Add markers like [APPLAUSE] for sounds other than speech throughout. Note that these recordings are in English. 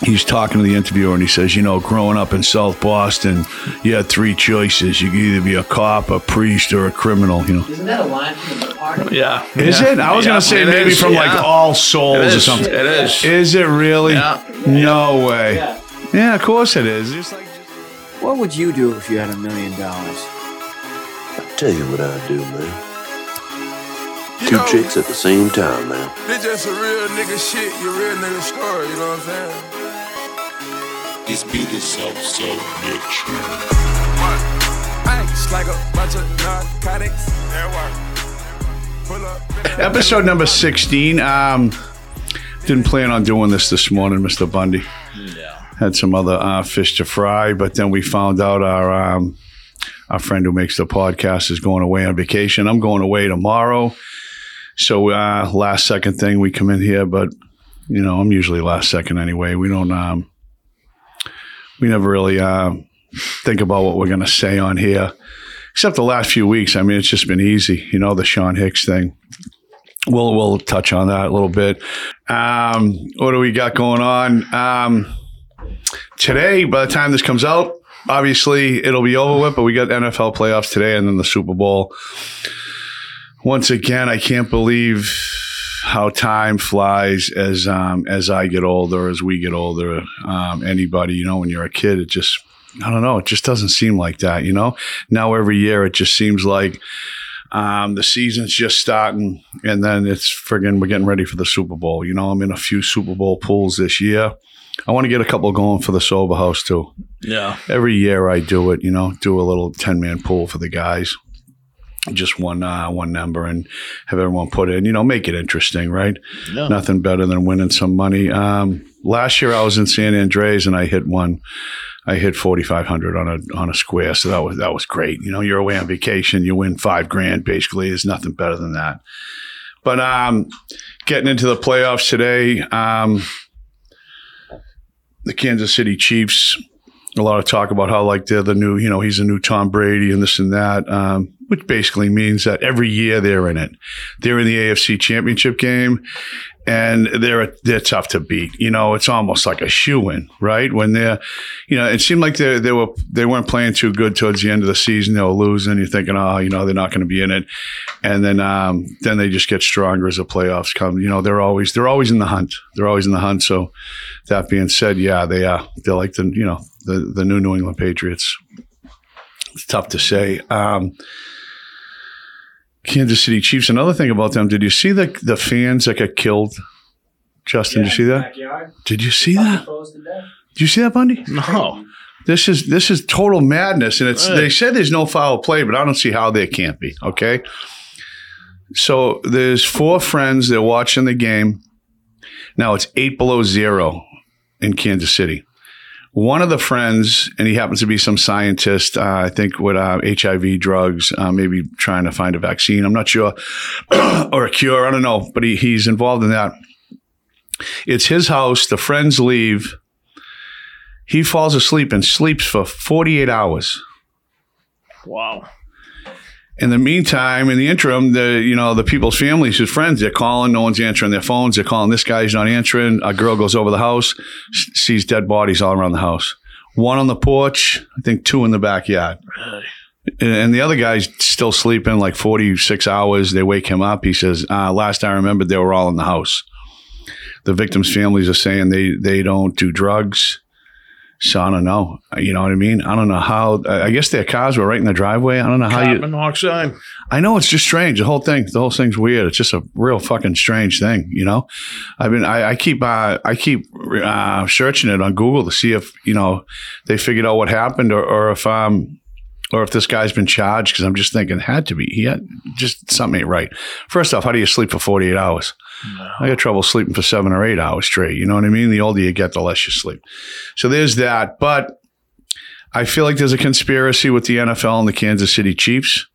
he's talking to the interviewer and he says, you know, growing up in South Boston, you had three choices. You could either be a cop, a priest, or a criminal. You know, Isn't that a line from the Departed? Yeah. is yeah. it? I was Yeah, gonna say it maybe is, from like. All Souls or something. It is. Is it really? Yeah. No way. Yeah. Yeah. of course it is. Just like What would you do if you had a million dollars? I'll tell you what I'd do, man. You Two know, chicks at the same time, man. This just a real nigga shit, your real nigga story, you know what I'm saying? This beat is so, so rich. Ice like a bunch of narcotics. Yeah, work. Pull up. in a- episode number sixteen. Um, didn't plan on doing this this morning, Mister Bundy. Yeah. had some other uh, fish to fry, but then we found out our um, our friend who makes the podcast is going away on vacation. I'm going away tomorrow, so uh, last second thing we come in here, but you know I'm usually last second anyway. We don't um, we never really uh, think about what we're going to say on here, except the last few weeks. I mean, it's just been easy, you know, the Sean Hicks thing. We'll we'll touch on that a little bit. Um, what do we got going on? Um, today, by the time this comes out, obviously it'll be over with, but we got NFL playoffs today and then the Super Bowl. Once again, I can't believe how time flies as um, as I get older, as we get older. Um, anybody, you know, when you're a kid, it just I don't know, it just doesn't seem like that, you know. Now every year it just seems like um, the season's just starting, and then it's friggin' we're getting ready for the Super Bowl. You know, I'm in a few Super Bowl pools this year. I want to get a couple going for the sober house too. Yeah. Every year I do it. You know, do a little ten man pool for the guys, just one uh, one number, and have everyone put in. You know, make it interesting, right? Yeah. Nothing better than winning some money. Um, last year I was in San Andres and I hit one. I hit forty five hundred on a on a square, so that was that was great. You know, you're away on vacation, you win five grand. Basically, there's nothing better than that. But um, getting into the playoffs today, um, the Kansas City Chiefs. A lot of talk about how like they're the new, you know, he's a new Tom Brady and this and that, um, which basically means that every year they're in it. They're in the AFC Championship game, and they're they're tough to beat. You know, it's almost like a shoe in, right? When they're, you know, it seemed like they they were they weren't playing too good towards the end of the season. They were losing. You're thinking, oh, you know, they're not going to be in it, and then um, then they just get stronger as the playoffs come. You know, they're always they're always in the hunt. They're always in the hunt. So that being said, yeah, they are they're like the you know the the new New England Patriots. It's tough to say. Um, Kansas City Chiefs. Another thing about them, did you see the the fans that got killed? Justin, did you see that? Backyard. Did you see that? Froze to death. Did you see that, Bundy? No. This is this is total madness, and it's Right. they said there's no foul play, but I don't see how there can't be. Okay, so there's four friends. They're watching the game. Now it's eight below zero in Kansas City. One of the friends, and he happens to be some scientist, uh, I think with uh, HIV drugs, uh, maybe trying to find a vaccine. I'm not sure, [CLEARS THROAT] or a cure. I don't know, but he, he's involved in that. It's his house. The friends leave. He falls asleep and sleeps for 48 hours. Wow. In the meantime, in the interim, the you know the people's families, his friends, they're calling. No one's answering their phones. They're calling. This guy's not answering. A girl goes over the house, sees dead bodies all around the house. One on the porch, I think two in the backyard. And- And the other guy's still sleeping like 46 hours. They wake him up. He says, uh, Last I remembered, they were all in the house. The victims' families are saying they, they don't do drugs. So I don't know. You know what I mean? I don't know how. I guess their cars were right in the driveway. I don't know how you. Carbon monoxide. I know it's just strange. The whole thing, the whole thing's weird. It's just a real fucking strange thing, you know. I've been, I, I keep, uh, I keep uh, searching it on Google to see if you know they figured out what happened, or, or if um, or if this guy's been charged. Because I'm just thinking, it had to be. He had just something ain't right. First off, how do you sleep for 48 hours? I got trouble sleeping for seven or eight hours straight. You know what I mean? The older you get, the less you sleep. So there's that. But I feel like there's a conspiracy with the NFL and the Kansas City Chiefs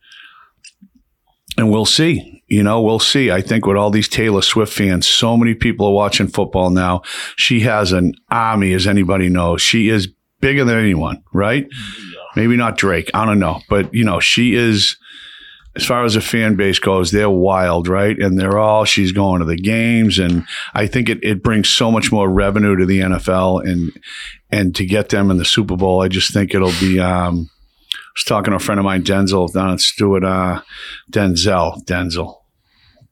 and we'll see. You know, we'll see. I think with all these Taylor Swift fans, so many people are watching football now. She has an army, as anybody knows. She is bigger than anyone, right? Maybe not Drake. I don't know, but you know, she is as far as the fan base goes, they're wild, right? And they're all she's going to the games, and I think it, it brings so much more revenue to the NFL, and and to get them in the Super Bowl, I just think it'll be. Um, I was talking to a friend of mine, Denzel down at Stuart, uh, Denzel, Denzel,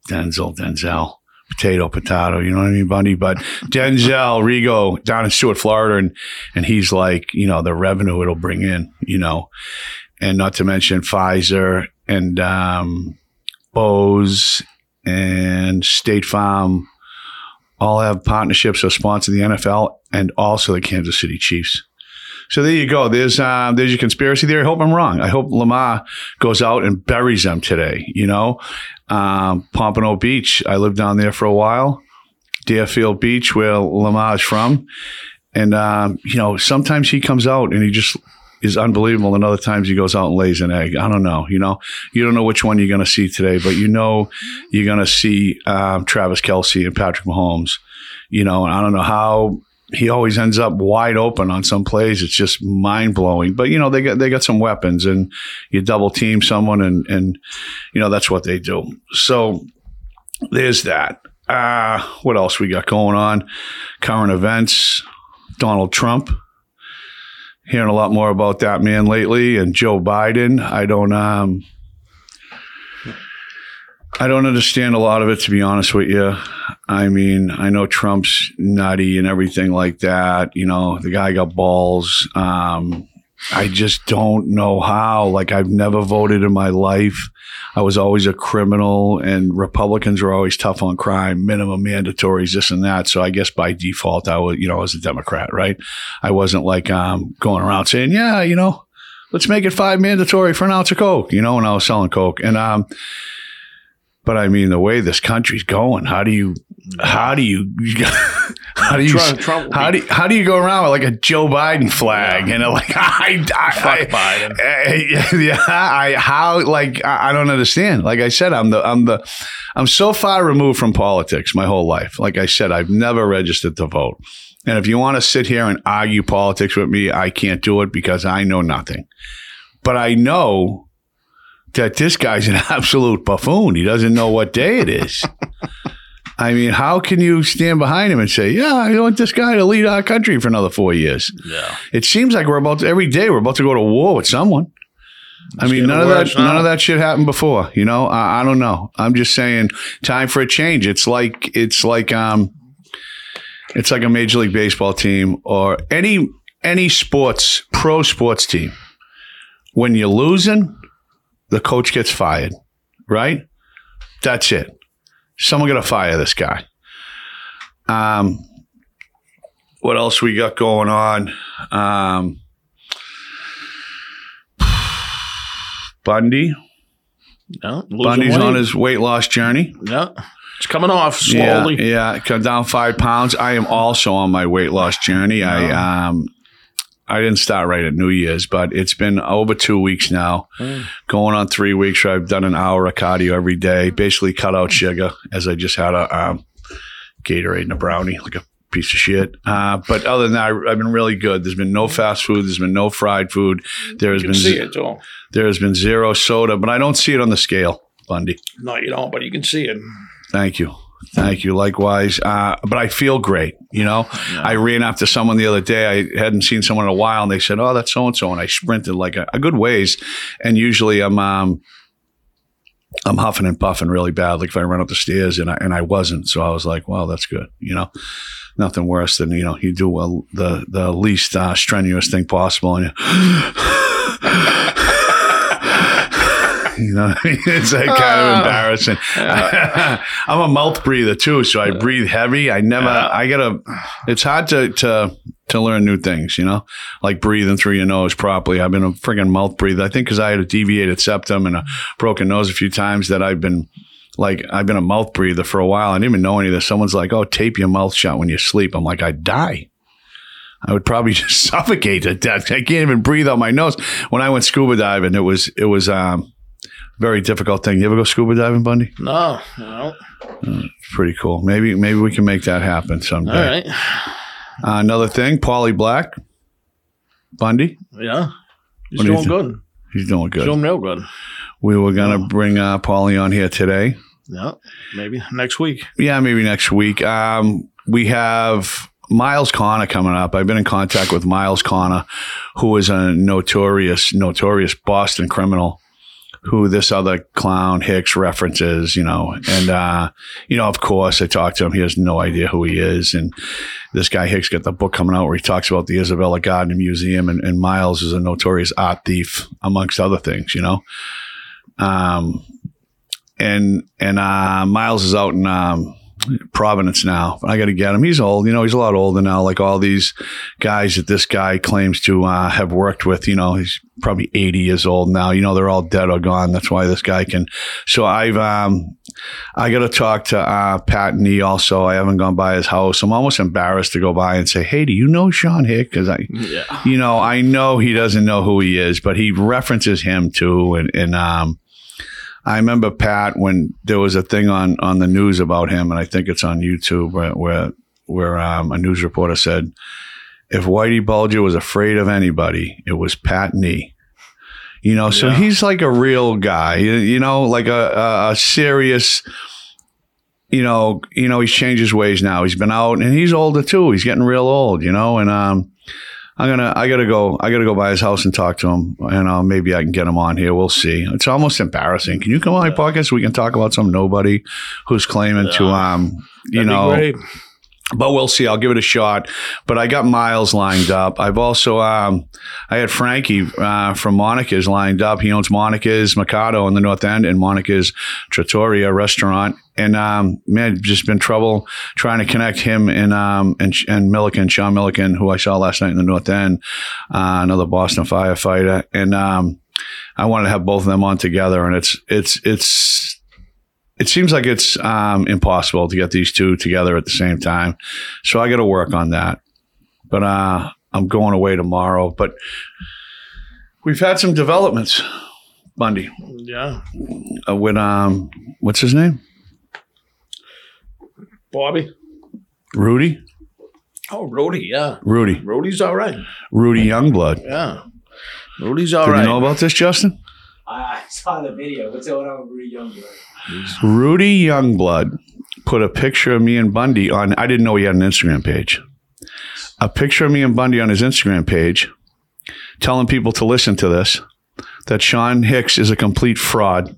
Denzel, Denzel, potato, potato. You know what I mean, Bundy? But Denzel Rigo down in Stuart, Florida, and and he's like, you know, the revenue it'll bring in, you know, and not to mention Pfizer and um, Bose and State Farm all have partnerships or sponsor the NFL and also the Kansas City Chiefs. So there you go. There's um, there's your conspiracy theory. I hope I'm wrong. I hope Lamar goes out and buries them today. You know, um, Pompano Beach. I lived down there for a while. Deerfield Beach, where Lamar's from, and um, you know sometimes he comes out and he just is unbelievable, and other times he goes out and lays an egg. I don't know. You know, you don't know which one you're going to see today, but you know you're going to see um, Travis Kelce and Patrick Mahomes. You know, and I don't know how he always ends up wide open on some plays. It's just mind blowing. But you know they got they got some weapons, and you double team someone, and and you know that's what they do. So there's that. Uh, what else we got going on? Current events. Donald Trump. Hearing a lot more about that man lately, and Joe Biden. I don't um. I don't understand a lot of it, to be honest with you. I mean, I know Trump's nutty and everything like that. You know, the guy got balls. Um, I just don't know how. Like, I've never voted in my life. I was always a criminal, and Republicans were always tough on crime, minimum mandatories, this and that. So I guess by default, I was, you know, I was a Democrat, right? I wasn't like um, going around saying, yeah, you know, let's make it five mandatory for an ounce of Coke, you know, when I was selling Coke. And, um, but I mean, the way this country's going, how do you, how do you, [LAUGHS] how do you, Trump- Trump how do you, how do you go around with like a Joe Biden flag and like [LAUGHS] I, I, Fuck Biden. eh, [LAUGHS] yeah, I how like I, I don't understand. Like I said, I'm the I'm the I'm so far removed from politics my whole life. Like I said, I've never registered to vote. And if you want to sit here and argue politics with me, I can't do it because I know nothing. But I know that this guy's an [LAUGHS] absolute buffoon. He doesn't know what day it is. I mean, how can you stand behind him and say, "Yeah, I want this guy to lead our country for another four years"? Yeah. It seems like we're about to, every day we're about to go to war with someone. I mean, none of that now. none of that shit happened before. You know, I, I don't know. I'm just saying, time for a change. It's like it's like um, it's like a major league baseball team or any any sports pro sports team. When you're losing, the coach gets fired, right? That's it. Someone got to fire this guy. Um, what else we got going on? Um, Bundy. No, Bundy's weight. on his weight loss journey. Yeah. It's coming off slowly. Yeah, yeah, come down five pounds. I am also on my weight loss journey. I um, I didn't start right at New Year's, but it's been over two weeks now, Mm. going on three weeks. Where I've done an hour of cardio every day. Basically, cut out sugar as I just had a um, Gatorade and a brownie, like a piece of shit. Uh, but other than that, I, I've been really good. There's been no fast food. There's been no fried food. There has been see it there has been zero soda, but I don't see it on the scale, Bundy. No, you don't, but you can see it. Thank you. Thank you. Likewise. Uh, but I feel great. You know, I ran after someone the other day. I hadn't seen someone in a while, and they said, "Oh, that's so and so," and I sprinted like a, a good ways. And usually, I'm um, I'm huffing and puffing really bad. Like if I run up the stairs, and I and I wasn't, so I was like, "Wow, that's good." You know, nothing worse than you know you do a, the the least uh, strenuous thing possible, and you. [LAUGHS] [LAUGHS] You know, what I mean? it's like kind of embarrassing. [LAUGHS] I'm a mouth breather too, so I breathe heavy. I never, I gotta. It's hard to to to learn new things. You know, like breathing through your nose properly. I've been a friggin' mouth breather. I think because I had a deviated septum and a broken nose a few times that I've been. Like I've been a mouth breather for a while. I didn't even know any of this. Someone's like, "Oh, tape your mouth shut when you sleep." I'm like, "I'd die." I would probably [LAUGHS] just suffocate to death. I can't even breathe out my nose. When I went scuba diving, it was it was um very difficult thing. You ever go scuba diving, Bundy? No, no. Pretty cool. Maybe maybe we can make that happen someday. All right. Uh, another thing, Paulie Black, Bundy. Yeah. He's What doing good. He's doing good. Doing real good. we were gonna bring uh, Paulie on here today. Yeah, maybe next week. Yeah, maybe next week. Um, we have Myles Connor coming up. I've been in contact with Myles Connor, who is a notorious, notorious Boston criminal. Who this other clown Hicks references, you know, and uh, you know, of course, I talked to him. He has no idea who he is, and this guy Hicks got the book coming out where he talks about the Isabella Gardner Museum, and, and Myles is a notorious art thief, amongst other things, you know. Um, and and uh, Myles is out in um, Providence now. I got to get him. He's old, you know. He's a lot older now. Like all these guys that this guy claims to uh, have worked with. You know, he's probably eighty years old now. You know, they're all dead or gone. That's why this guy can. So I've um, I got to talk to uh, Pat Nee also. I haven't gone by his house. I'm almost embarrassed to go by and say, "Hey, do you know Sean Hick?" Because I, Yeah. you know, I know he doesn't know who he is, but he references him too. And, and um, I remember Pat when there was a thing on on the news about him, and I think it's on YouTube where where, where um, a news reporter said, "If Whitey Bulger was afraid of anybody, it was Pat Nee." You know, so Yeah. he's like a real guy. You, you know, like a, a, a serious. You know, you know, he's changed his ways now. He's been out, and he's older too. He's getting real old. You know, and um, I'm gonna, I gotta go, I gotta go by his house and talk to him, and uh, maybe I can get him on here. We'll see. It's almost embarrassing. Can you come on my podcast? so We can talk about some nobody who's claiming to, um, you That'd be know, great. But we'll see. I'll give it a shot. But I got Myles lined up. I've also, um, I had Frankie uh, from Monica's lined up. He owns Monica's Mercato in the North End and Monica's Trattoria restaurant. And um, man, just been trouble trying to connect him and um, and and Milliken, Sean Milliken, who I saw last night in the North End, uh, another Boston firefighter. And um, I wanted to have both of them on together, and it's it's it's it seems like it's um, impossible to get these two together at the same time. So I got to work on that. But uh, I'm going away tomorrow. But we've had some developments, Bundy, Yeah. uh, with um, what's his name, Bobby. Rudy, Oh, Rudy. Yeah. Rudy, Rudy's all right. Rudy Youngblood. Yeah. Rudy's all Did right. you know about this, Justin? I, I saw the video. What's going on with Rudy Youngblood? Rudy Youngblood put a picture of me and Bundy on. I didn't know he had an Instagram page. A picture of me and Bundy on his Instagram page, telling people to listen to this. That Sean Hicks is a complete fraud.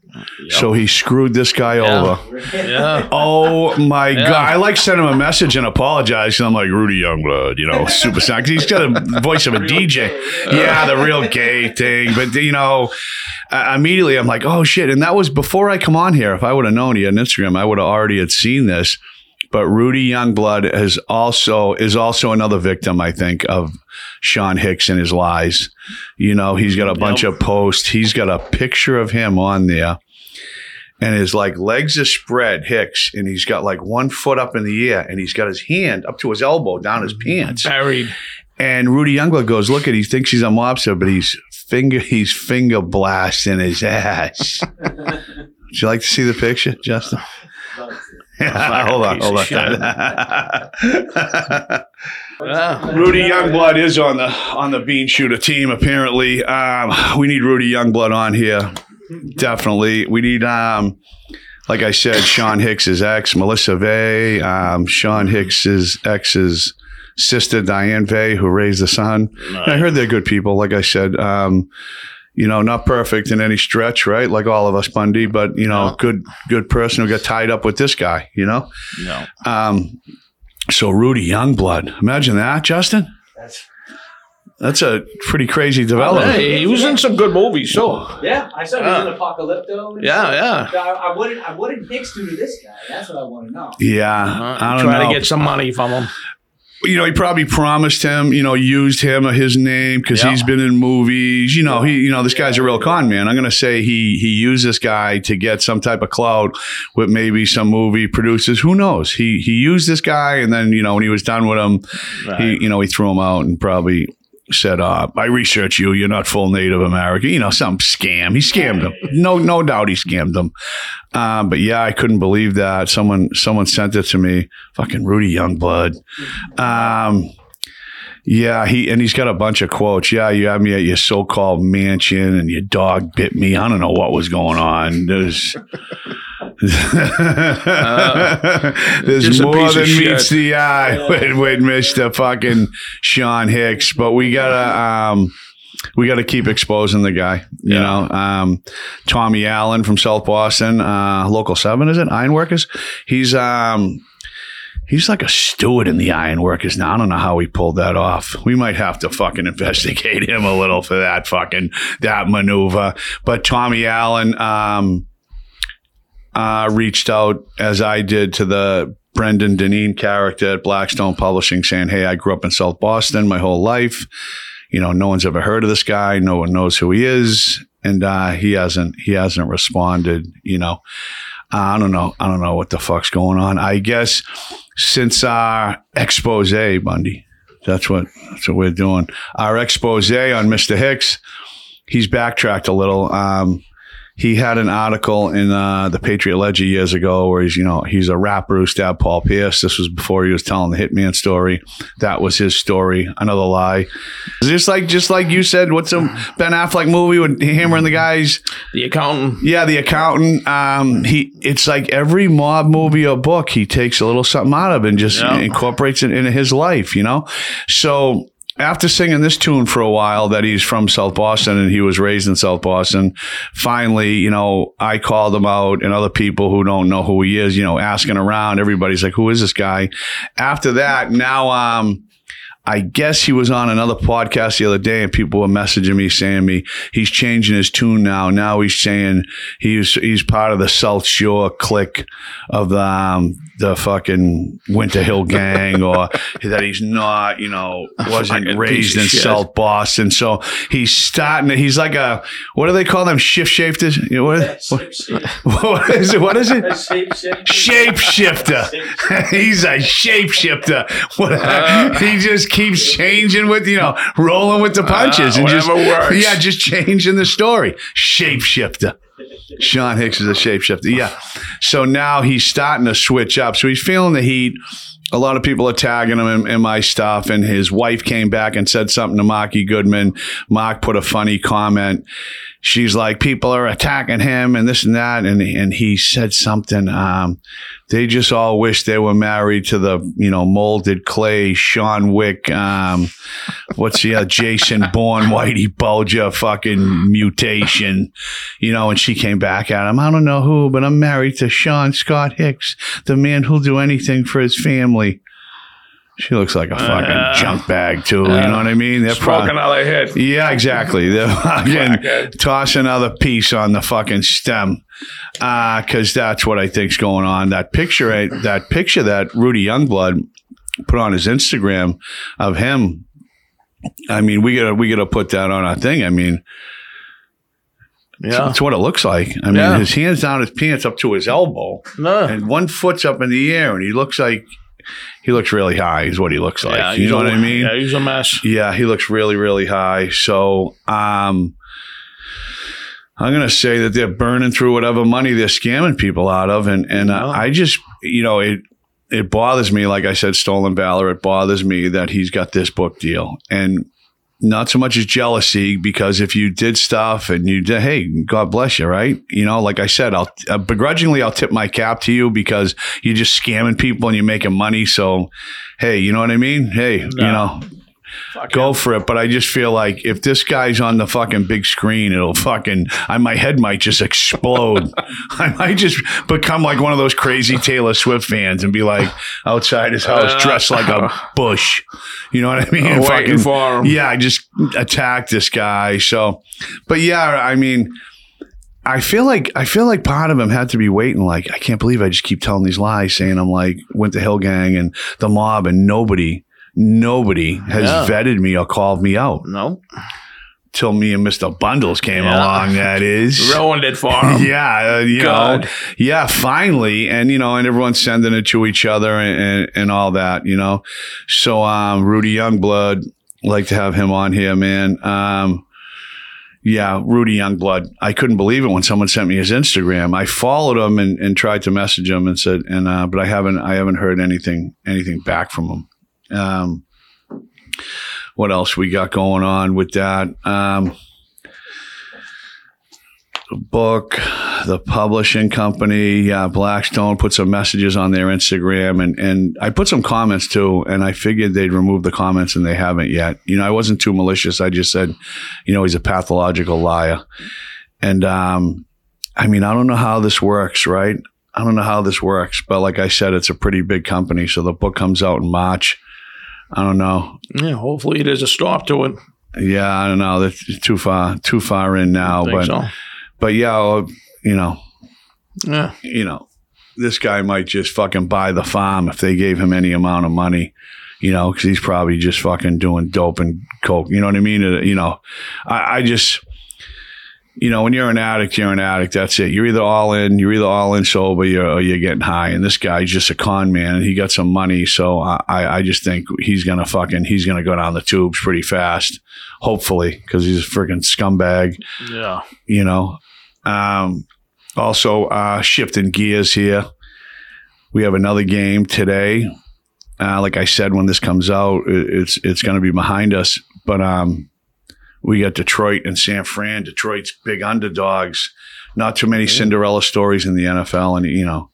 So he screwed this guy Yeah. over. yeah. Oh my Yeah. god! I like sent him a message and apologized. And I'm like Rudy Youngblood, you know, [LAUGHS] super. 'cause he's got a voice of a DJ. Yeah, the real gay thing. But you know, uh, immediately I'm like, oh shit! And that was before I come on here. If I would have known he had an Instagram, I would have already had seen this. But Rudy Youngblood is also is also another victim, I think, of Sean Hicks and his lies. You know, he's got a bunch Yep. of posts. He's got a picture of him on there and his like legs are spread, Hicks, and he's got like one foot up in the air, and he's got his hand up to his elbow down his pants. Buried. And Rudy Youngblood goes, "Look at, he thinks he's a mobster, but he's finger, he's finger blasting his ass." [LAUGHS] Would you like to see the picture, Justin? Hold on, hold on. Yeah. [LAUGHS] Rudy Youngblood is on the on the Bean Shooter team. Apparently, um, we need Rudy Youngblood on here. Definitely, we need. Um, like I said, Sean Hicks's ex, Melissa Vay, um, Sean Hicks's ex's sister, Diane Vay, who raised the son. I heard they're good people. Like I said, um, you know, not perfect in any stretch, right? Like all of us, Bundy, but you know, No. good, good person who got tied up with this guy. You know, No. um, so Rudy Youngblood, imagine that, Justin. That's, That's a pretty crazy development. Hey, he was in some good movies, so yeah, I saw Yeah. him in Apocalypto. Yeah, stuff. yeah. I, I, what did, I, what did Hicks do to this guy? That's what I want to know. Yeah, Uh, I don't trying know. to get some money from him. You know, he probably promised him, you know, used him or his name because Yeah. he's been in movies. You know, he, you know, this guy's a real con man. I'm going to say he he used this guy to get some type of clout with maybe some movie producers. Who knows? He he used this guy, and then you know when he was done with him, he you know he threw him out and probably said, uh, "I research you. You're not full Native American." You know, some scam. He scammed him. No, no doubt he scammed him. Um, but yeah, I couldn't believe that someone someone sent it to me. Fucking Rudy Youngblood. Um, Yeah, he and he's got a bunch of quotes. Yeah, you had me at your so-called mansion, and your dog bit me. I don't know what was going on. There's there's more than meets shit. the eye with, with Mister Fucking Sean Hicks, but we gotta um, we gotta keep exposing the guy. You Yeah. know, um, Tommy Allen from South Boston, uh, local seven, is it Ironworkers? He's um. He's like a steward in the ironworkers now. I don't know how he pulled that off. We might have to fucking investigate him a little for that fucking that maneuver. But Tommy Allen um, uh, reached out as I did to the Brendan Deneen character at Blackstone Publishing, saying, "Hey, I grew up in South Boston my whole life. You know, no one's ever heard of this guy. No one knows who he is, and uh, he hasn't he hasn't responded. You know." I don't know. I don't know what the fuck's going on. I guess since our expose, Bundy, that's what that's what we're doing. Our expose on Mr. Hicks, he's backtracked a little. Um, he had an article in uh, the Patriot Ledger years ago where he's, you know, he's a rapper who stabbed Paul Pierce. This was before he was telling the Hitman story. That was his story. Another lie. Just like, just like you said, what's a Ben Affleck movie with hammering the guys? The accountant. Yeah, the accountant. Um, he. It's like every mob movie or book, he takes a little something out of and just Yeah. incorporates it into his life. You know. So after singing this tune for a while, that he's from South Boston and he was raised in South Boston, finally, you know, I called him out, and other people who don't know who he is, you know, asking around. Everybody's like, "Who is this guy?" After that, now, um. I guess he was on another podcast the other day, and people were messaging me saying me he's changing his tune now. Now he's saying he's he's part of the South Shore clique of the um, the fucking Winter Hill [LAUGHS] gang, or that he's not, you know, [LAUGHS] wasn't raised in shit. South Boston. So he's starting. To, he's like a what do they call them? Shift shifters. You know, what, what, [LAUGHS] what is it? What is it? Shapeshifter. He's a shapeshifter. What- he just keeps changing with, you know, rolling with the punches Uh, and just works. yeah, just changing the story. Shapeshifter. Sean Hicks is a shapeshifter. Yeah. So now he's starting to switch up. So he's feeling the heat. A lot of people are tagging him in, in my stuff, and his wife came back and said something to Marky Goodman. Mark put a funny comment. She's like, people are attacking him and this and that, and and he said something. Um, they just all wish they were married to the you know molded clay Sean Wick. Um, what's the uh, Jason Bourne Whitey Bulger fucking mutation, you know? And she came back at him. I don't know who, but I'm married to Sean Scott Hicks, the man who'll do anything for his family. She looks like a fucking Uh, junk bag too. you know what I mean? They're Smoking probably. out of head. Yeah, exactly. They're [LAUGHS] fucking toss another piece on the fucking stem, because that's what I think's going on. That picture, eh, that picture that Rudy Youngblood put on his Instagram of him. I mean, we gotta we gotta put that on our thing. I mean, Yeah. that's what it looks like. I mean, Yeah. his hands down his pants up to his elbow, No. and one foot's up in the air, and he looks like he looks really high. Is what he looks like. yeah, you know what I mean? Yeah, he's a mess. Yeah, he looks really, really high. So, um, I'm gonna say that they're burning through whatever money they're scamming people out of, and and Yeah. I just, you know, it it bothers me. Like I said, stolen valor. It bothers me that he's got this book deal, and not so much as jealousy because if you did stuff and you did, hey, God bless you, right? You know, like I said, I'll uh, begrudgingly I'll tip my cap to you because you're just scamming people and you're making money. So, hey, you know what I mean? Hey, you know, Fuck go for it. But I just feel like if this guy's on the fucking big screen, it'll fucking, I, my head might just explode. [LAUGHS] [LAUGHS] I might just become like one of those crazy Taylor Swift fans and be like outside his house Uh, dressed like a [LAUGHS] bush. You know what I mean? Waiting for him. Yeah, I just attacked this guy. So, but yeah, I mean, I feel like I feel like part of him had to be waiting. Like I can't believe I just keep telling these lies, saying I'm like Winter Hill Gang and the mob, and nobody, nobody has Yeah. vetted me or called me out No. till me and Mister Bundles came Yeah. along. That is. [LAUGHS] Ruined it for [LAUGHS] him. Yeah, uh, you God. know, yeah, finally, and you know, and everyone's sending it to each other and, and, and all that, you know. So, um, Rudy Youngblood, like to have him on here, man. Um, yeah, Rudy Youngblood. I couldn't believe it when someone sent me his Instagram. I followed him and, and tried to message him and said, and uh, but I haven't, I haven't heard anything, anything back from him. Um, what else we got going on with that? Um, book, the publishing company, yeah, Blackstone put some messages on their Instagram, and and I put some comments too, and I figured they'd remove the comments, and they haven't yet. You know, I wasn't too malicious. I just said, you know, he's a pathological liar, and um, I mean, I don't know how this works, right? I don't know how this works, but like I said, it's a pretty big company, so the book comes out in March. I don't know. Yeah, hopefully there's a stop to it. Yeah, I don't know. That's too far, too far in now. But so. but yeah, you know, Yeah. you know, this guy might just fucking buy the farm if they gave him any amount of money, you know, because he's probably just fucking doing dope and coke. You know what I mean? Uh, You know, I, I just, you know, when you're an addict, you're an addict. That's it. You're either all in, you're either all in sober, you're, or you're getting high. And this guy's just a con man, and he got some money. So I, I just think he's gonna fucking he's gonna go down the tubes pretty fast, hopefully, because he's a freaking scumbag Yeah. you know. Um, also, uh, shifting gears here. We have another game today. Uh, like I said, when this comes out, it, it's it's going to be behind us. But um, we got Detroit and San Fran. Detroit's big underdogs. Not too many Cinderella stories in the NFL, and you know,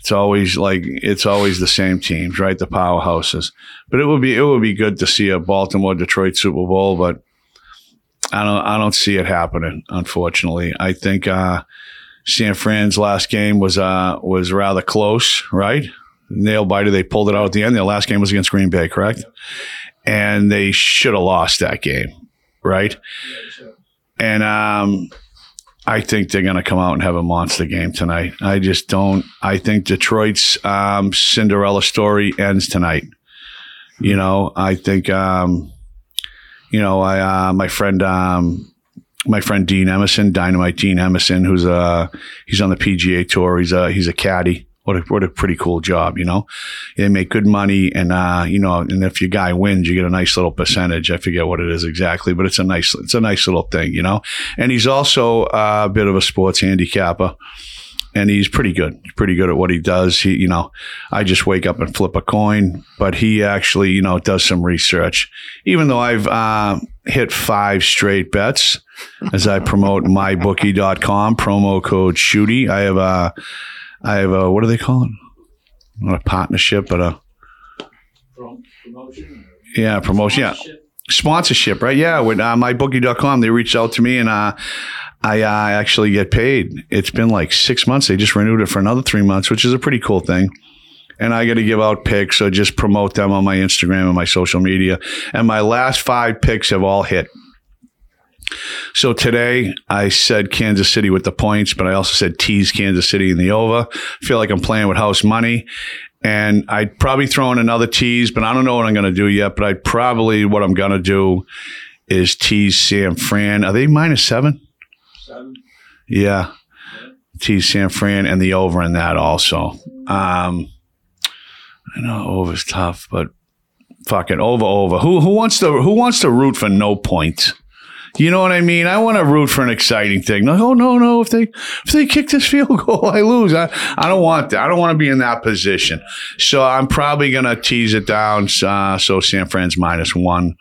it's always like it's always the same teams, right? The powerhouses. But it would be it would be good to see a Baltimore Detroit Super Bowl, but I don't I don't see it happening. Unfortunately, I think uh, San Fran's last game was uh, was rather close, right? Nail biter. They pulled it out at the end. Their last game was against Green Bay, correct? And they should have lost that game, right? And um, I think they're going to come out and have a monster game tonight. I just don't. I think Detroit's um, Cinderella story ends tonight. You know, I think. Um, you know, I uh, my friend um, my friend Dean Emerson, Dynamite Dean Emerson, who's uh he's on the PGA tour. He's a he's a caddy. What a what a pretty cool job, you know. They make good money, and uh, you know, and if your guy wins, you get a nice little percentage. I forget what it is exactly, but it's a nice it's a nice little thing, you know. And he's also uh, a bit of a sports handicapper and he's pretty good. He's pretty good at what he does. He, you know, I just wake up and flip a coin, but he actually, you know, does some research. Even though I've uh, hit five straight bets as I promote mybookie.com promo code shooty. I have a, I have a, what do they call it? Not a partnership, but a, promotion. yeah, promotion. Yeah, sponsorship, right? Yeah, with uh, mybookie.com, they reached out to me and uh, I uh, actually get paid. It's been like six months. They just renewed it for another three months, which is a pretty cool thing. And I got to give out picks or just promote them on my Instagram and my social media. And my last five picks have all hit. So today I said Kansas City with the points, but I also said tease Kansas City in the over. I feel like I'm playing with house money. And I'd probably throw in another tease, but I don't know what I'm going to do yet. But I'd probably, what I'm going to do is tease San Fran. Are they minus seven? Seven. Yeah. Tease San Fran and the over in that also. Um, I know over's tough, but fucking over, over. Who who wants to who wants to root for no points? You know what I mean? I want to root for an exciting thing. Like, oh no, no, if they if they kick this [LAUGHS] field goal, I lose. I, I don't want that. I don't want to be in that position. So I'm probably gonna tease it down. Uh, so San Fran's minus one.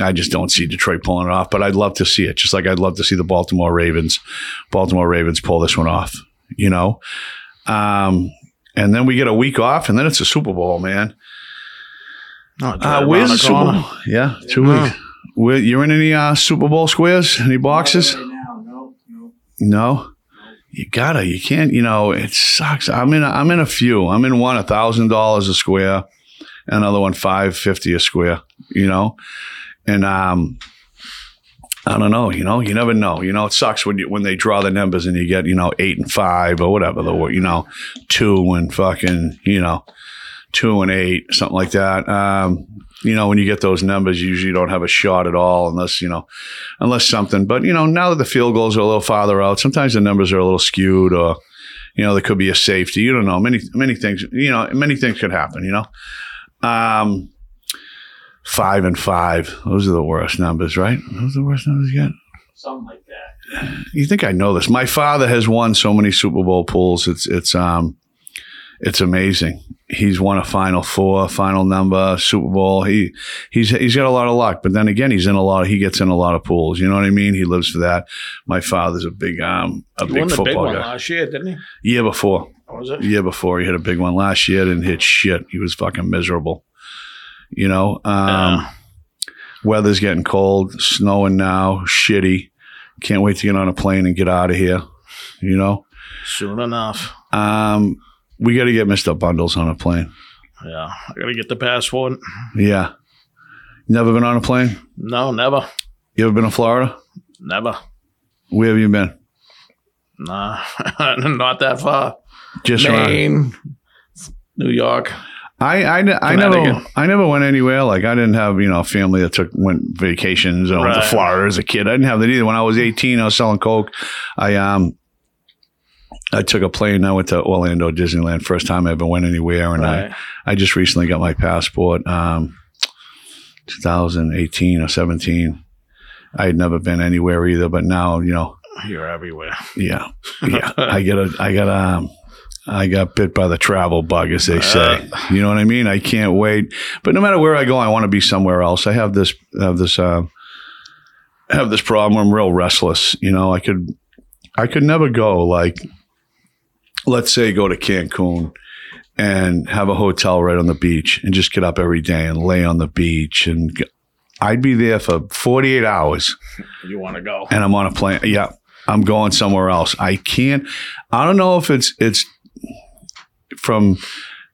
I just don't see Detroit pulling it off, but I'd love to see it. Just like I'd love to see the Baltimore Ravens, Baltimore Ravens pull this one off. You know, um, and then we get a week off, and then it's a Super Bowl, man. No, it's Uh, where's the Super. Bowl? Yeah, two weeks. Where, you in any uh, Super Bowl squares? Any boxes? Right now. No, no. No. You gotta. You can't. You know, it sucks. I'm in. A, I'm in a few. I'm in one a thousand dollars a square, another one five fifty a square. You know, and um, I don't know. You know, you never know. You know, it sucks when you when they draw the numbers and you get you know eight and five or whatever the you know two and fucking you know two and eight something like that. Um, you know, when you get those numbers, you usually don't have a shot at all unless you know unless something. But you know, now that the field goals are a little farther out, sometimes the numbers are a little skewed, or you know, there could be a safety. You don't know. Many many things. You know, many things could happen. You know, um, five and five. Those are the worst numbers, right? Those are the worst numbers you get. Something like that. You think I know this? My father has won so many Super Bowl pools. It's it's um, it's amazing. He's won a Final Four, Final Number, Super Bowl. He he's he's got a lot of luck, but then again, he's in a lot. He gets in a lot of pools. You know what I mean? He lives for that. My father's a big um a He big won the big football one guy. last year, didn't he? Year before, Or was it? year before, he hit a big one last year. Didn't hit shit. He was fucking miserable. You know, um, Yeah. weather's getting cold, snowing now, shitty. Can't wait to get on a plane and get out of here. You know, Soon enough. um, we got to get Mister Bundles on a plane. Yeah. I got to get the passport. Yeah. Never been on a plane? No, never. You ever been to Florida? Never. Where have you been? Nah. [LAUGHS] Not that far. Just around. Maine, New York. I, I, I never I never went anywhere. Like I didn't have you know a family that took went vacations or went to Florida as a kid. I didn't have that either. When I was eighteen, I was selling coke. I um I took a plane. I went to Orlando Disneyland. First time I ever went anywhere, and Right. I I just recently got my passport. Um, 2018 or 17. I had never been anywhere either, but now you know You're everywhere. Yeah, yeah. [LAUGHS] I get a, I got um, I got bit by the travel bug, as they say. You know what I mean? I can't wait. But no matter where I go, I want to be somewhere else. I have this, have this, uh, have this problem. I'm real restless. You know, I could, I could never go like, let's say, go to Cancun and have a hotel right on the beach and just get up every day and lay on the beach and. g- I'd be there for 48 hours You want to go? and I'm on a plane. Yeah, I'm going somewhere else. I can't. I don't know if it's it's from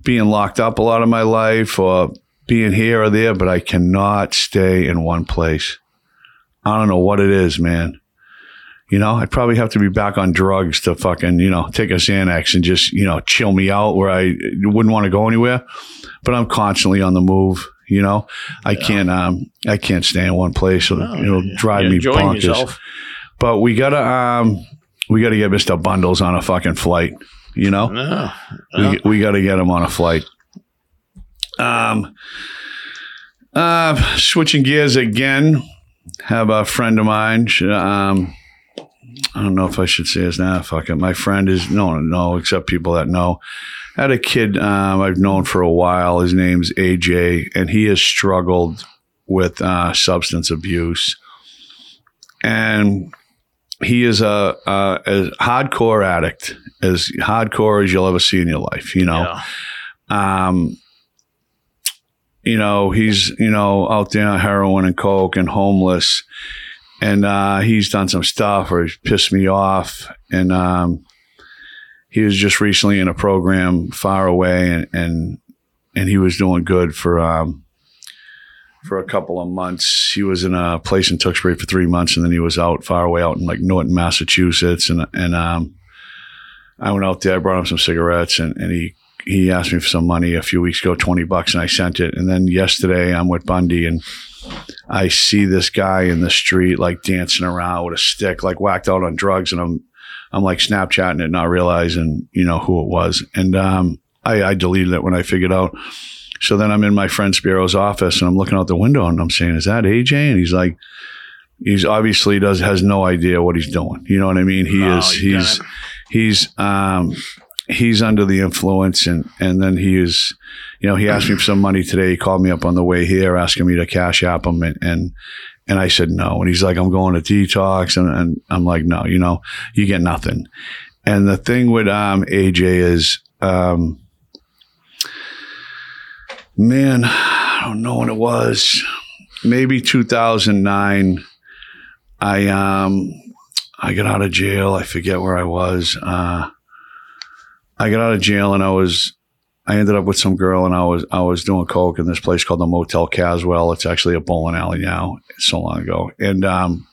being locked up a lot of my life or being here or there, but I cannot stay in one place. I don't know what it is, man. You know, I'd probably have to be back on drugs to fucking, you know, take a Xanax and just, you know, chill me out where I wouldn't want to go anywhere. But I'm constantly on the move. You know, I can't, um, I can't stay in one place. It'll, it'll drive You're me bonkers. yourself. But we gotta, um, we gotta get Mister Bundles on a fucking flight. You know, Yeah. Yeah. we, we got to get him on a flight. Um, uh, switching gears again, have a friend of mine. Um, I don't know if I should say his name. Fuck it. My friend is no, no, except people that know. I had a kid um, I've known for a while. His name's AJ, and he has struggled with uh, substance abuse, and he is a, a as hardcore addict, as hardcore as you'll ever see in your life. You know, Yeah. um, you know, he's, you know, out there on heroin and coke and homeless. And uh, he's done some stuff or he's pissed me off. And um, he was just recently in a program far away and, and, and he was doing good for, um, for a couple of months. He was in a place in Tewksbury for three months and then he was out far away out in like Norton, Massachusetts. And, and, um, I went out there, I brought him some cigarettes and, and he he asked me for some money a few weeks ago, 20 bucks, and I sent it. And then yesterday I'm with Bundy and I see this guy in the street like dancing around with a stick, like whacked out on drugs. And I'm, I'm like Snapchatting it, not realizing, you know, who it was. And, um, I, I deleted it when I figured out. So then I'm in my friend Spiro's office and I'm looking out the window and I'm saying, is that AJ? And he's like, he's obviously does, has no idea what he's doing. You know what I mean? He No, is, he he's, he's, um, he's under the influence and and then he is you know he asked me for some money today. He called me up on the way here asking me to cash app him and and, and i said no. And he's like i'm going to detox. And, and i'm like no you know you get nothing. And the thing with um aj is um man i don't know when it was. Maybe 2009 i um i got out of jail. I forget where i was. Uh I got out of jail and I was I ended up with some girl and I was I was doing coke in this place called the Motel Caswell. It's actually a bowling alley now. It's so long ago. And um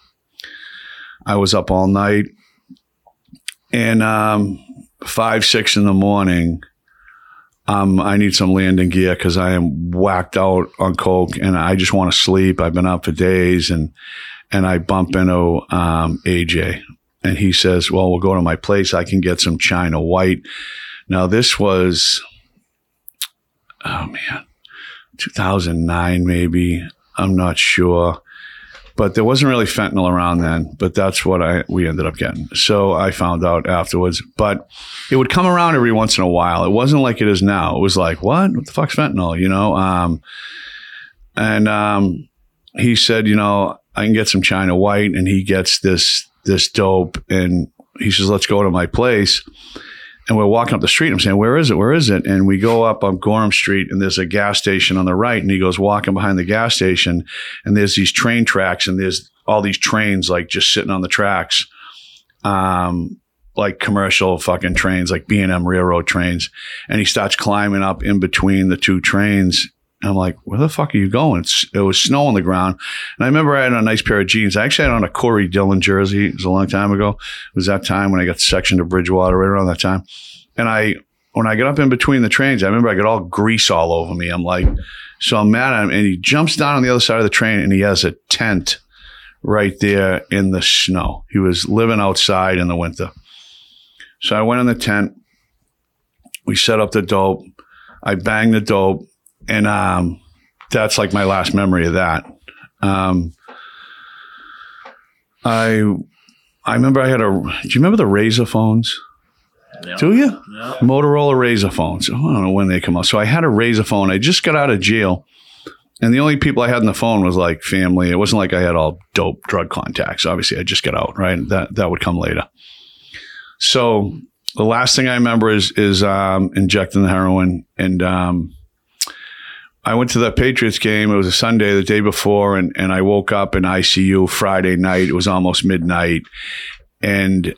I was up all night and um five, six in the morning. Um, I need some landing gear because I am whacked out on coke and I just want to sleep. I've been up for days and and I bump into um, AJ and he says, "Well, we'll go to my place. I can get some China White." Now this was, oh man, 2009 maybe. I'm not sure, but there wasn't really fentanyl around then. But that's what I we ended up getting. So I found out afterwards. But it would come around every once in a while. It wasn't like it is now. It was like, what? What the fuck's fentanyl? You know. Um, and um, he said, you know, I can get some China White, and he gets this this dope, and he says, let's go to my place. And we're walking up the street. And I'm saying, where is it? Where is it? And we go up on Gorham Street, and there's a gas station on the right. And he goes walking behind the gas station, and there's these train tracks, and there's all these trains like just sitting on the tracks, um, like commercial fucking trains, like B and M railroad trains. And he starts climbing up in between the two trains. I'm like, where the fuck are you going? It's, it was snow on the ground. And I remember I had a nice pair of jeans. I actually had on a Corey Dillon jersey. It was a long time ago. It was that time when I got sectioned to Bridgewater, right around that time. And I, when I got up in between the trains, I remember I got all grease all over me. I'm like, so I'm mad at him. And he jumps down on the other side of the train and he has a tent right there in the snow. He was living outside in the winter. So I went in the tent. We set up the dope. I banged the dope. And um, that's like my last memory of that. Um, I I remember I had a. Do you remember the Razor phones? Do you? Motorola Razor phones. I don't know when they come out. So I had a Razor phone. I just got out of jail, and the only people I had on the phone was like family. It wasn't like I had all dope drug contacts. Obviously, I just got out. Right. That that would come later. So the last thing I remember is is um, injecting the heroin, and um, I went to the Patriots game. It was a Sunday, the day before, and and I woke up in ICU Friday night. It was almost midnight, and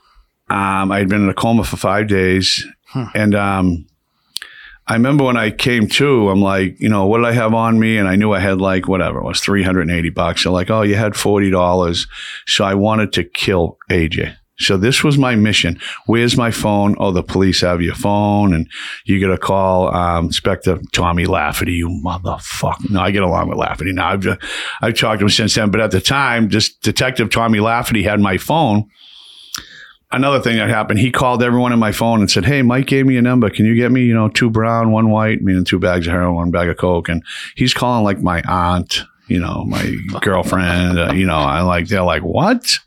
um, I had been in a coma for five days, and um, I remember when I came to, I'm like, you know, what did I have on me? And I knew I had like whatever it was, 380 bucks. They're like, oh, you had forty dollars, so I wanted to kill AJ. So this was my mission. Where's my phone? Oh, the police have your phone, and you get a call, um, Inspector Tommy Lafferty. You motherfucker! No, I get along with Lafferty now. I've I've talked to him since then, but at the time, just Detective Tommy Lafferty had my phone another thing that happened, he called everyone in my phone and said, Hey, Mike gave me a number. Can you get me, you know, two brown, one white, meaning two bags of heroin, one bag of Coke? And he's calling like my aunt, you know, my girlfriend, uh, you know, I like, they're like, what?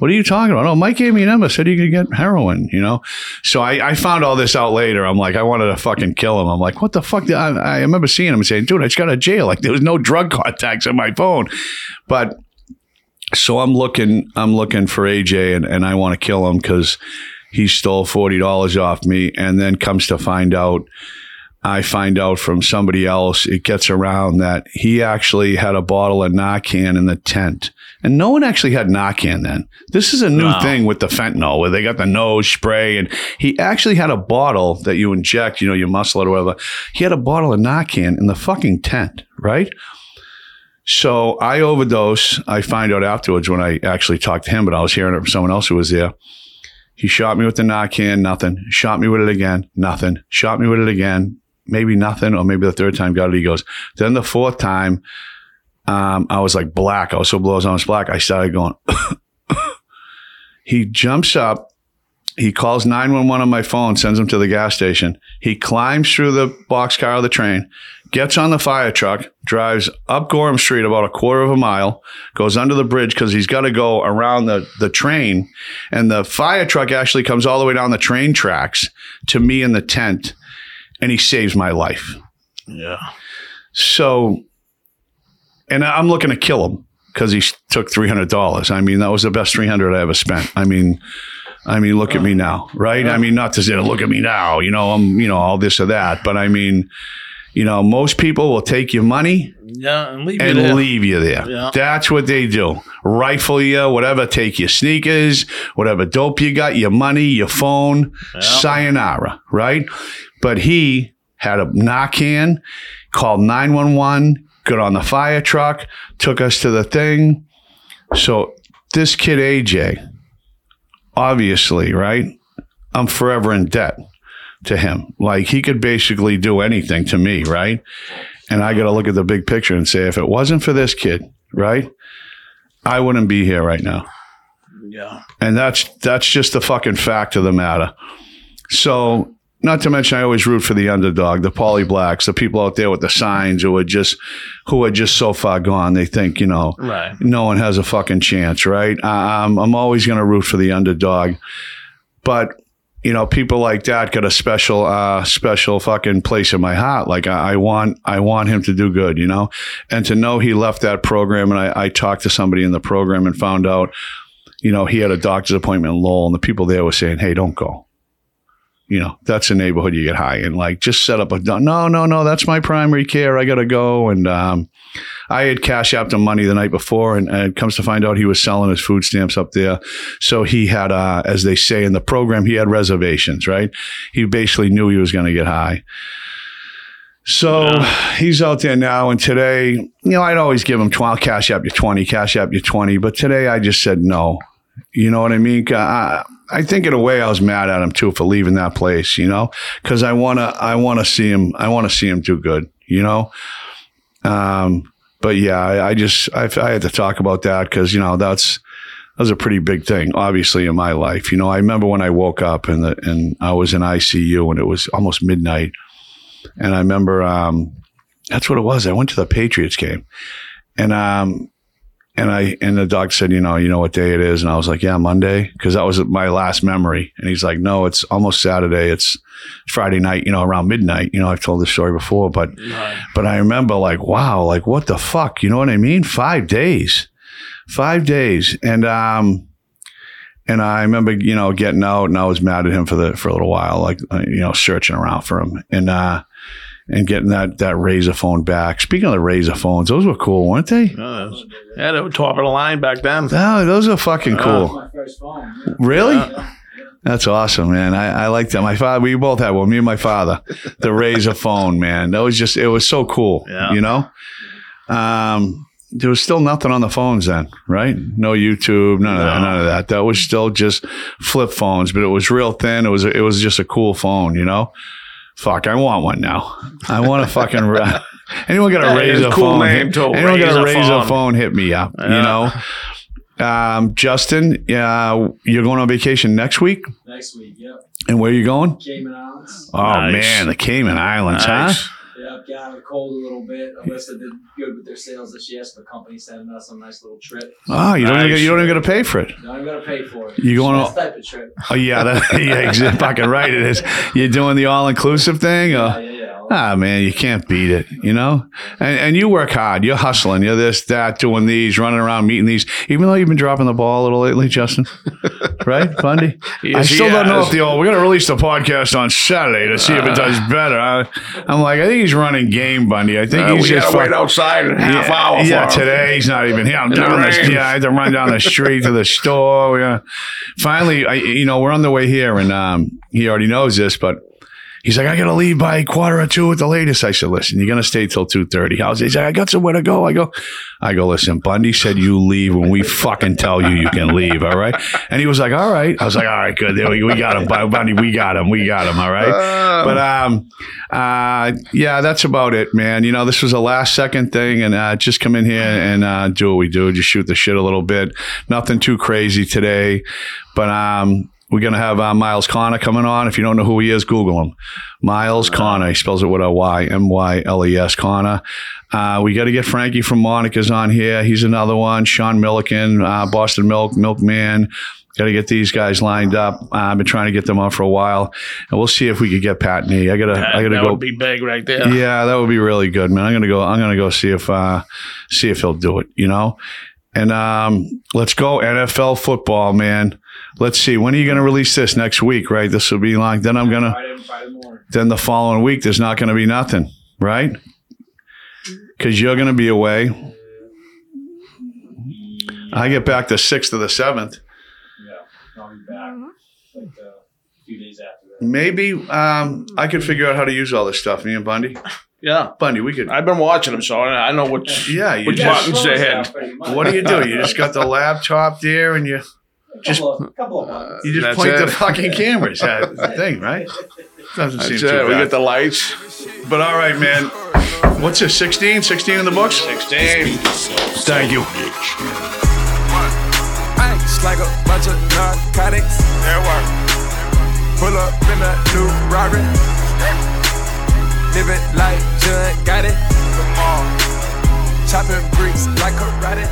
What are you talking about? Oh, Mike gave me a number, said you could get heroin, you know? So I, I found all this out later. I'm like, I wanted to fucking kill him. I'm like, what the fuck? I, I remember seeing him and saying, dude, I just got out of jail. Like there was no drug [LAUGHS] contacts on my phone. But so I'm looking, I'm looking for AJ and, and I want to kill him because he stole $40 off me and then comes to find out, I find out from somebody else, it gets around that he actually had a bottle of Narcan in the tent. And no one actually had Narcan then. This is a new No. thing with the fentanyl where they got the nose spray and he actually had a bottle that you inject, you know, your muscle or whatever. He had a bottle of Narcan in the fucking tent, right? So I overdose. I find out afterwards when I actually talked to him, but I was hearing it from someone else who was there. He shot me with the Narcan, nothing. Shot me with it again, nothing. Shot me with it again, maybe nothing, or maybe the third time got it. He goes. Then the fourth time, um, I was like black. I was so blown, I was almost black. I started going. [COUGHS] he jumps up. He calls 911 on my phone, sends him to the gas station. He climbs through the boxcar of the train, gets on the fire truck, drives up Gorham Street about a quarter of a mile, goes under the bridge because he's got to go around the, the train. And the fire truck actually comes all the way down the train tracks to me in the tent. And he saves my life. Yeah. So, and I'm looking to kill him because he took three hundred dollars. I mean, that was the best three hundred I ever spent. I mean, I mean, look at me now, right? I mean, not to say look at me now, you know, I'm, you know, all this or that, but I mean, you know, most people will take your money Yeah. And leave and you there. leave you there. Yeah. That's what they do. Rifle you, whatever, take your sneakers, whatever dope you got, your money, your phone, sayonara, right? But he had a Narcan, called 911, got on the fire truck, took us to the thing. So this kid, AJ, obviously, right? I'm forever in debt to him. Like he could basically do anything to me, right? And I got to look at the big picture and say, if it wasn't for this kid, right, I wouldn't be here right now. Yeah. And that's that's just the fucking fact of the matter. So not to mention, I always root for the underdog, the poly blacks, the people out there with the signs who are just who are just so far gone. They think you know Right. no one has a fucking chance, right? Um, I'm always going to root for the underdog, but you know, people like that got a special, uh, special fucking place in my heart. Like I, I want, I want him to do good, you know, and to know he left that program. And I, I talked to somebody in the program and found out, you know, he had a doctor's appointment in Lowell, and the people there were saying, "Hey, don't go." You know, that's a neighborhood you get high in. Like, just set up a no, no, no. That's my primary care. I gotta go. And um, I had cash out the money the night before, and, and it comes to find out he was selling his food stamps up there. So he had, uh, as they say in the program, he had reservations. Right? He basically knew he was going to get high. So he's out there now, and today, you know, I'd always give him twelve, cash up you twenty, cash up you twenty, but today I just said no. You know what I mean? I, I think in a way I was mad at him too for leaving that place. You know, because I wanna, I wanna see him, I wanna see him do good. You know, um, but yeah, I, I just I, I had to talk about that because you know that's that was a pretty big thing, obviously in my life. You know, I remember when I woke up and the, and I was in ICU and it was almost midnight, and I remember um, that's what it was. I went to the Patriots game, and um, and I and the doc said, you know, you know what day it is, and I was like, yeah, Monday, because that was my last memory. And he's like, no, it's almost Saturday. It's Friday night, you know, around midnight. You know, I've told this story before, but Right. but I remember like, wow, like what the fuck? You know what I mean? Five days, five days, and um, and I remember you know getting out, and I was mad at him for the for a little while, like uh, you know searching around for him, and uh, and getting that that razor phone back. Speaking of the razor phones, those were cool, weren't they? Yeah, yeah, they were top of the line back then. Oh, those are fucking That cool. was my first phone. Yeah. Really? Yeah. That's awesome, man. I, I like that. My father, we both had one. Me and my father, the Razor phone, man. That was just, it was so cool. Yeah. You know, um, there was still nothing on the phones then, right? No YouTube, none of that, none of that. That was still just flip phones, but it was real thin. It was, it was just a cool phone, you know. Fuck, I want one now. I want a fucking. ra- [LAUGHS] Anyone got a That is razor a cool phone? name, hit- too, Anyone got a Razor razor phone. phone? Hit me up. You know. Um, Justin, yeah, you're going on vacation next week, Next week, yep. and where are you going? Cayman Islands. Oh Nice. man, the Cayman Islands, Nice. huh? Yep, got out of the cold a little bit. Alyssa did good with their sales this year, so the company's sending us a nice little trip. Oh, you don't even, Nice. you don't even got to pay for it. I'm gonna pay for it. You going on- type of trip. Oh yeah, that, [LAUGHS] yeah, exactly. Fucking right, it is. You're doing the all inclusive thing. Yeah, Or, yeah, yeah. Ah man, you can't beat it. You know, and and you work hard. You're hustling. You're this, that, doing these, running around, meeting these. Even though you've been dropping the ball a little lately, Justin. [LAUGHS] right, Bundy. I Yes, he still don't know if the old. We're gonna release the podcast on Saturday to see if it does better. I, I'm like, I think he's running game, Bundy. I think Uh, he's just wait outside in half yeah, hour. Yeah, for today he's not even here. I'm In the down the, rain. yeah, I had to run down the [LAUGHS] street to the store. Yeah. Finally, I, you know, we're on the way here, and um, he already knows this, but he's like, I gotta leave by quarter or two at the latest. I said, listen, you're gonna stay till two thirty. I was, he's like, I got somewhere to go. I go, I go, listen, Bundy said you leave when we fucking tell you you can leave. All right. And he was like, all right. I was like, all right, good. There we, we got him, Bundy. We got him. We got him. All right. But um, uh, yeah, that's about it, man. You know, this was a last second thing, and uh, just come in here and uh, do what we do, just shoot the shit a little bit. Nothing too crazy today, but um. We're gonna have uh, Myles Connor coming on. If you don't know who he is, Google him. Myles Connor. He spells it with a Y, M Y L E S Connor. Uh, we got to get Frankie from Monica's on here. He's another one. Sean Milliken, uh, Boston Milk, Milkman. Got to get these guys lined up. Uh, I've been trying to get them on for a while, and we'll see if we could get Pat Nee. I gotta, I gotta that go. would be big right there. Yeah, that would be really good, man. I'm gonna go. I'm gonna go see if uh, see if he'll do it. You know, and um, let's go NFL football, man. Let's see. When are you gonna release this next week? Right. This will be long. Then I'm gonna. Friday, Friday morning. Then the following week, there's not gonna be nothing, right? Because you're gonna be away. I get back the sixth or the seventh. Yeah, I'll be back like uh, a few days after that. Maybe um, I could figure out how to use all this stuff. Me and Bundy. Yeah. Bundy, we could. I've been watching them, so I I know which. Yeah, you Which just, buttons they hit? what do you do? You just got the laptop there, and you just couple of, couple of uh, buttons. you just That's point the fucking cameras. That's [LAUGHS] the thing, right? Doesn't seem That's too it. We bad. get the lights. but all right, man. What's this? 16? 16 in the books? 16. Thank you. Ice like a bunch of narcotics. That work. Pull up in the new Rari. Living like Judd got it. Come on. Chopping bricks like karate.